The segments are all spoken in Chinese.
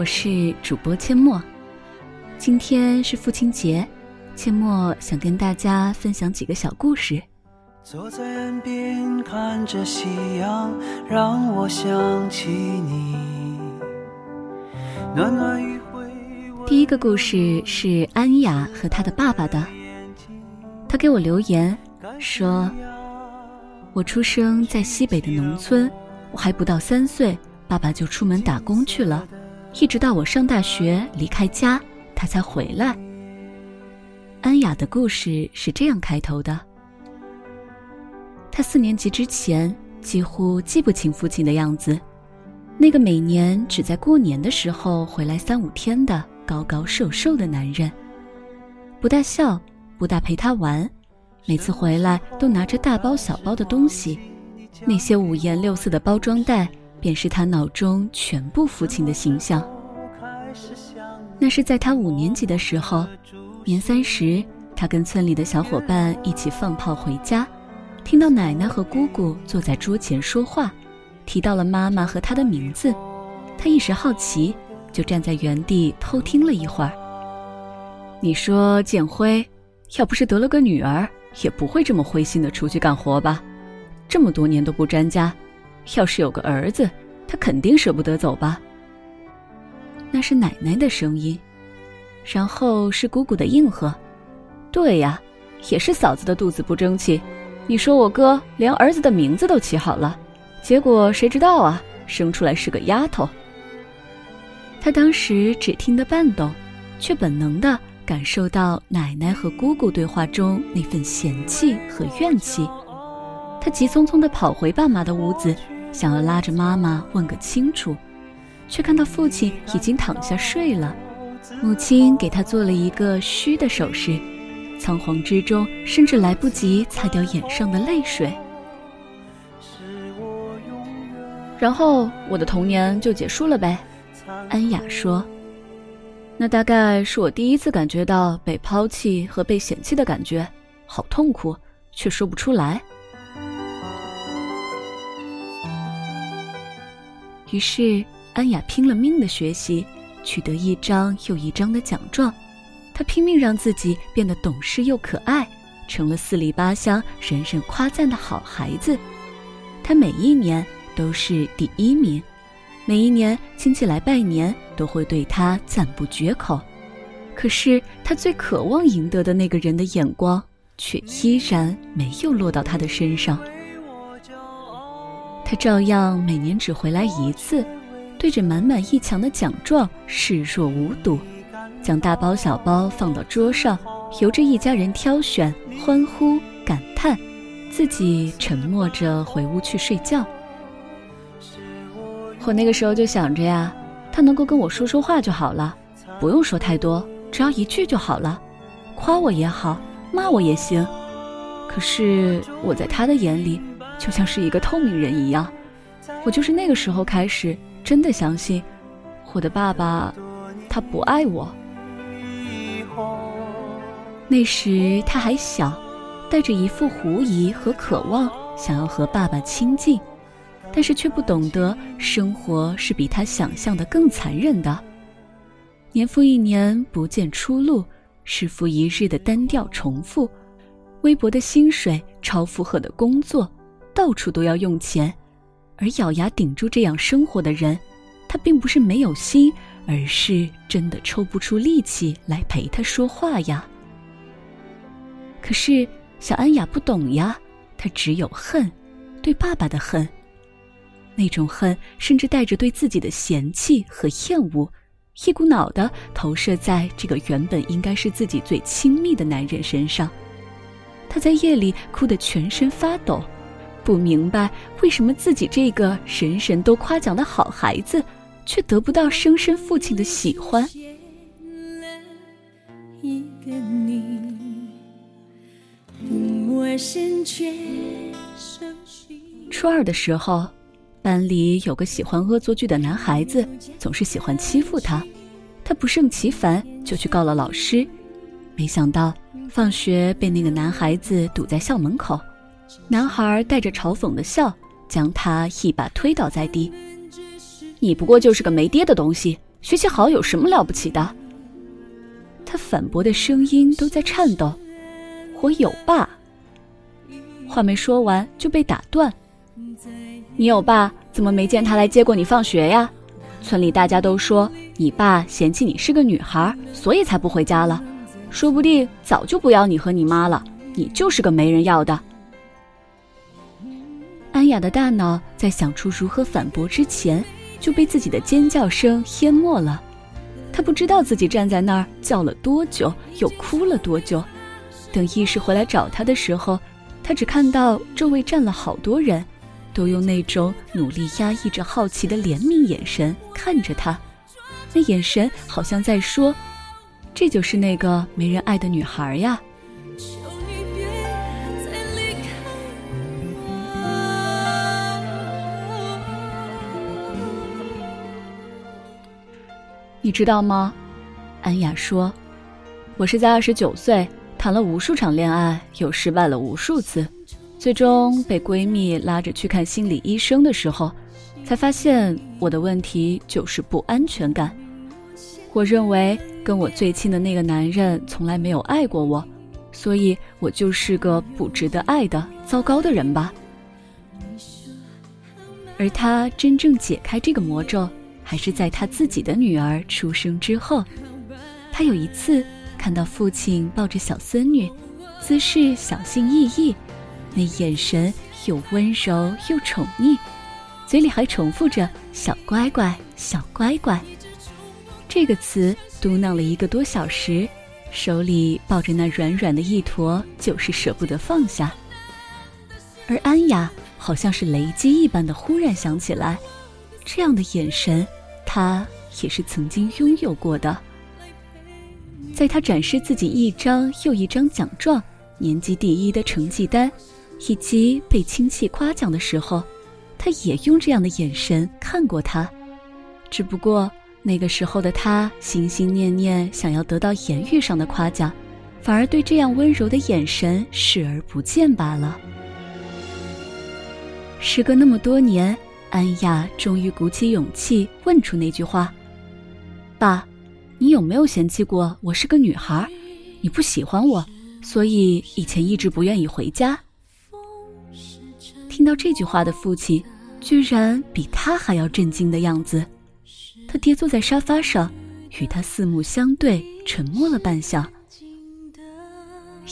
我是主播阡陌。今天是父亲节，阡陌想跟大家分享几个小故事。坐在岸边看着夕阳，让我想起你。暖暖余晖。第一个故事是安雅和她的爸爸的。他给我留言说：“我出生在西北的农村，我还不到三岁。”爸爸就出门打工去了，一直到我上大学离开家，他才回来。安雅的故事是这样开头的：他四年级之前几乎记不清父亲的样子，那个每年只在过年的时候回来三五天的高高瘦瘦的男人，不大笑，不大陪他玩，每次回来都拿着大包小包的东西，那些五颜六色的包装袋。便是他脑中全部父亲的形象。那是在他五年级的时候，年三十，他跟村里的小伙伴一起放炮回家，听到奶奶和姑姑坐在桌前说话，提到了妈妈和他的名字，他一时好奇，就站在原地偷听了一会儿。你说建辉，要不是得了个女儿，也不会这么灰心的出去干活吧？这么多年都不沾家。要是有个儿子，他肯定舍不得走吧。那是奶奶的声音，然后是姑姑的应和：“对呀，也是嫂子的肚子不争气。你说我哥连儿子的名字都起好了，结果谁知道啊，生出来是个丫头。”他当时只听得半懂，却本能的感受到奶奶和姑姑对话中那份嫌弃和怨气。他急匆匆地跑回爸妈的屋子。想要拉着妈妈问个清楚，却看到父亲已经躺下睡了。母亲给他做了一个虚的手势，仓皇之中甚至来不及擦掉眼上的泪水。然后我的童年就结束了呗，安雅说。那大概是我第一次感觉到被抛弃和被嫌弃的感觉，好痛苦，却说不出来。于是，安雅拼了命的学习，取得一张又一张的奖状。她拼命让自己变得懂事又可爱，成了四里八乡人人夸赞的好孩子。她每一年都是第一名，每一年亲戚来拜年都会对她赞不绝口。可是，她最渴望赢得的那个人的眼光，却依然没有落到她的身上。他照样每年只回来一次，对着满满一墙的奖状视若无睹，将大包小包放到桌上，由着一家人挑选、欢呼、感叹，自己沉默着回屋去睡觉。我那个时候就想着呀，他能够跟我说说话就好了，不用说太多，只要一句就好了，夸我也好，骂我也行。可是我在他的眼里。就像是一个透明人一样，我就是那个时候开始真的相信，我的爸爸，他不爱我。那时他还小，带着一副狐疑和渴望，想要和爸爸亲近，但是却不懂得生活是比他想象的更残忍的。年复一年不见出路，日复一日的单调重复，微薄的薪水，超负荷的工作。到处都要用钱，而咬牙顶住这样生活的人，他并不是没有心，而是真的抽不出力气来陪他说话呀。可是小安雅不懂呀，她只有恨，对爸爸的恨，那种恨甚至带着对自己的嫌弃和厌恶，一股脑的投射在这个原本应该是自己最亲密的男人身上。她在夜里哭得全身发抖。不明白为什么自己这个人人都夸奖的好孩子，却得不到生身父亲的喜欢。初二的时候，班里有个喜欢恶作剧的男孩子，总是喜欢欺负他，他不胜其烦，就去告了老师。没想到放学被那个男孩子堵在校门口。男孩带着嘲讽的笑，将他一把推倒在地。你不过就是个没爹的东西，学习好有什么了不起的？”他反驳的声音都在颤抖。我有爸。话没说完就被打断。你有爸，怎么没见他来接过你放学呀？村里大家都说你爸嫌弃你是个女孩，所以才不回家了。说不定早就不要你和你妈了，你就是个没人要的。安雅的大脑在想出如何反驳之前，就被自己的尖叫声淹没了。她不知道自己站在那儿叫了多久，又哭了多久。等意识回来找她的时候，她只看到周围站了好多人。都用那种努力压抑着好奇的怜悯眼神看着她，那眼神好像在说：“这就是那个没人爱的女孩呀。”你知道吗？安雅说：“我是在二十九岁谈了无数场恋爱，又失败了无数次。”最终被闺蜜拉着去看心理医生的时候，才发现我的问题就是不安全感。我认为跟我最亲的那个男人从来没有爱过我，所以我就是个不值得爱的糟糕的人吧。而他真正解开这个魔咒，还是在他自己的女儿出生之后。他有一次看到父亲抱着小孙女，姿势小心翼翼。那眼神又温柔又宠溺，嘴里还重复着“小乖乖，小乖乖”这个词，嘟囔了一个多小时，手里抱着那软软的一坨，就是舍不得放下。而安雅好像是雷击一般的忽然想起来，这样的眼神，他也是曾经拥有过的。在他展示自己一张又一张奖状、年级第一的成绩单。以及被亲戚夸奖的时候，他也用这样的眼神看过他，只不过那个时候的他心心念念想要得到言语上的夸奖，反而对这样温柔的眼神视而不见罢了。时隔那么多年，安雅终于鼓起勇气问出那句话：“爸，你有没有嫌弃过我是个女孩？你不喜欢我，所以以前一直不愿意回家？”听到这句话的父亲，居然比他还要震惊的样子。他跌坐在沙发上，与他四目相对，沉默了半晌。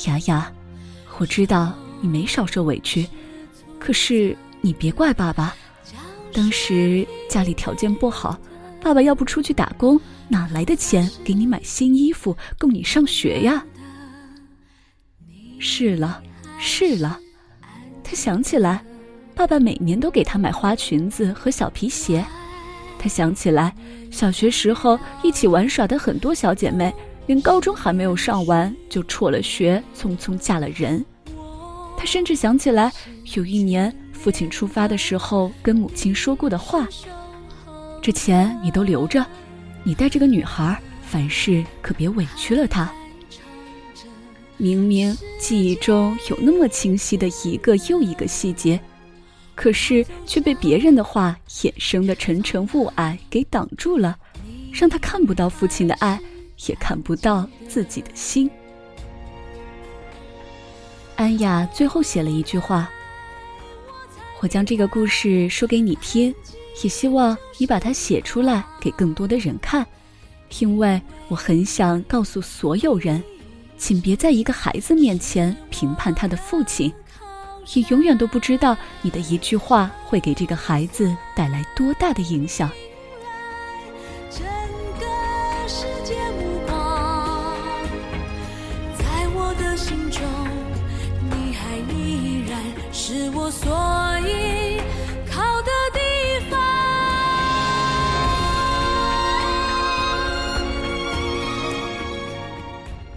雅雅，我知道你没少受委屈，可是你别怪爸爸。当时家里条件不好，爸爸要不出去打工，哪来的钱给你买新衣服，供你上学呀？是了，是了，他想起来。爸爸每年都给他买花裙子和小皮鞋，他想起来，小学时候一起玩耍的很多小姐妹，连高中还没有上完就辍了学，匆匆嫁了人。他甚至想起来，有一年父亲出发的时候跟母亲说过的话：“这钱你都留着，你带这个女孩，凡事可别委屈了她。”明明记忆中有那么清晰的一个又一个细节。可是却被别人的话衍生的沉沉雾霭给挡住了，让他看不到父亲的爱，也看不到自己的心。安雅最后写了一句话：“我将这个故事说给你听，也希望你把它写出来给更多的人看，因为我很想告诉所有人，请别在一个孩子面前评判他的父亲。”你永远都不知道你的一句话会给这个孩子带来多大的影响。所依靠的地方。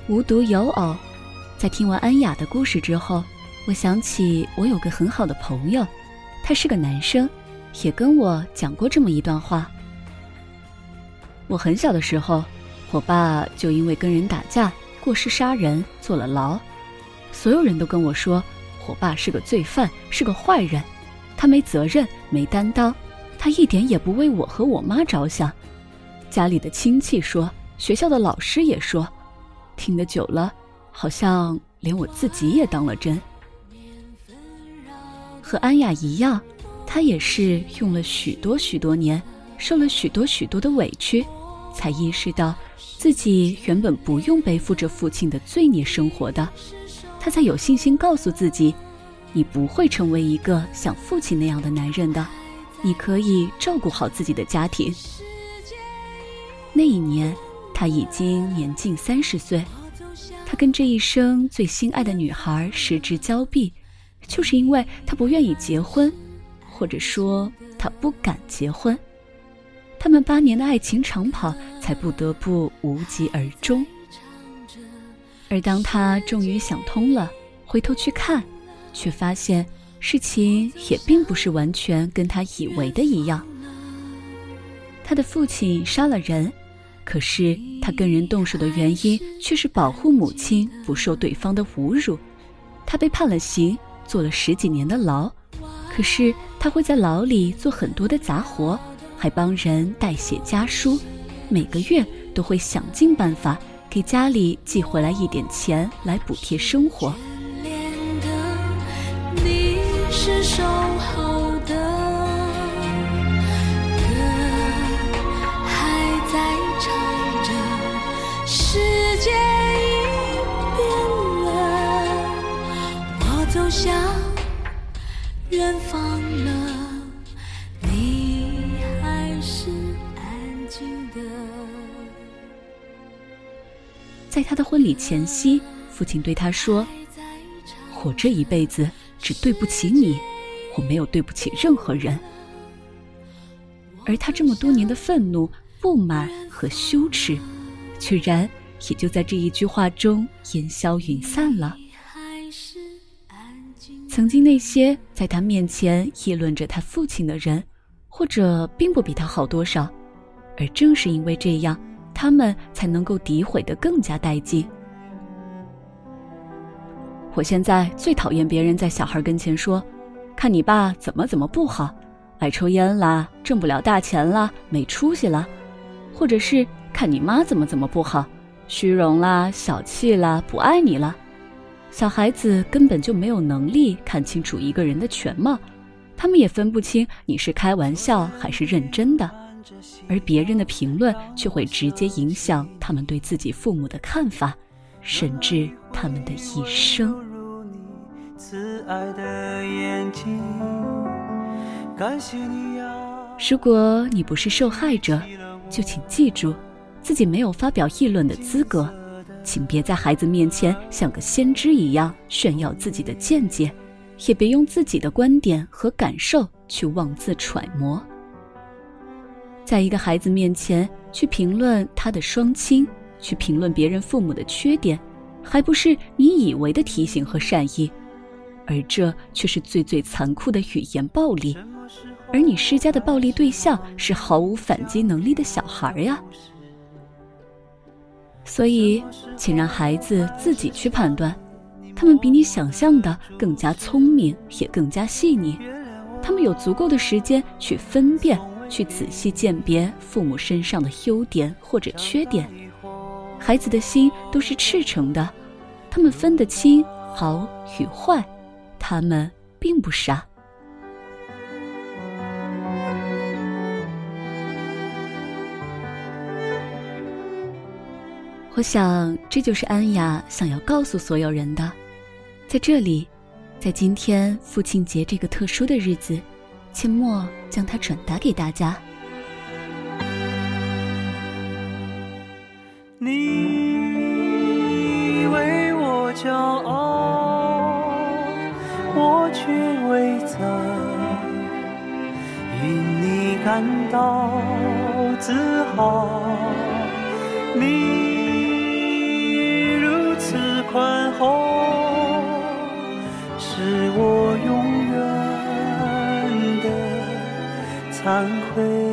无独有偶，在听完安雅的故事之后。我想起我有个很好的朋友，他是个男生，也跟我讲过这么一段话。我很小的时候，我爸就因为跟人打架、过失杀人坐了牢，所有人都跟我说，我爸是个罪犯，是个坏人，他没责任、没担当，他一点也不为我和我妈着想。家里的亲戚说，学校的老师也说，听得久了，好像连我自己也当了真。和安雅一样，她也是用了许多许多年，受了许多许多的委屈，才意识到自己原本不用背负着父亲的罪孽生活的。他才有信心告诉自己：“你不会成为一个像父亲那样的男人的，你可以照顾好自己的家庭。”那一年，他已经年近三十岁，他跟这一生最心爱的女孩失之交臂。就是因为他不愿意结婚，或者说他不敢结婚，他们八年的爱情长跑才不得不无疾而终。而当他终于想通了，回头去看，却发现事情也并不是完全跟他以为的一样。他的父亲杀了人，可是他跟人动手的原因却是保护母亲不受对方的侮辱，他被判了刑。坐了十几年的牢，可是他会在牢里做很多的杂活，还帮人代写家书，每个月都会想尽办法给家里寄回来一点钱来补贴生活。他的婚礼前夕，父亲对他说：“我这一辈子只对不起你，我没有对不起任何人。”而他这么多年的愤怒、不满和羞耻，居然也就在这一句话中烟消云散了。曾经那些在他面前议论着他父亲的人，或者并不比他好多少，而正是因为这样，他们才能够诋毁的更加带劲。我现在最讨厌别人在小孩跟前说：“看你爸怎么怎么不好，爱抽烟啦，挣不了大钱啦，没出息啦，或者是看你妈怎么怎么不好，虚荣啦，小气啦，不爱你了。”小孩子根本就没有能力看清楚一个人的全貌，他们也分不清你是开玩笑还是认真的，而别人的评论却会直接影响他们对自己父母的看法，甚至他们的一生。如果你不是受害者，就请记住，自己没有发表议论的资格。请别在孩子面前像个先知一样炫耀自己的见解，也别用自己的观点和感受去妄自揣摩。在一个孩子面前去评论他的双亲，去评论别人父母的缺点，还不是你以为的提醒和善意，而这却是最最残酷的语言暴力。而你施加的暴力对象是毫无反击能力的小孩呀。所以，请让孩子自己去判断，他们比你想象的更加聪明，也更加细腻。他们有足够的时间去分辨，去仔细鉴别父母身上的优点或者缺点。孩子的心都是赤诚的，他们分得清好与坏，他们并不傻。我想，这就是安雅想要告诉所有人的。在这里，在今天父亲节这个特殊的日子，切莫将它转达给大家。你为我骄傲，我却未曾因你感到自豪。你如此。宽厚惭愧。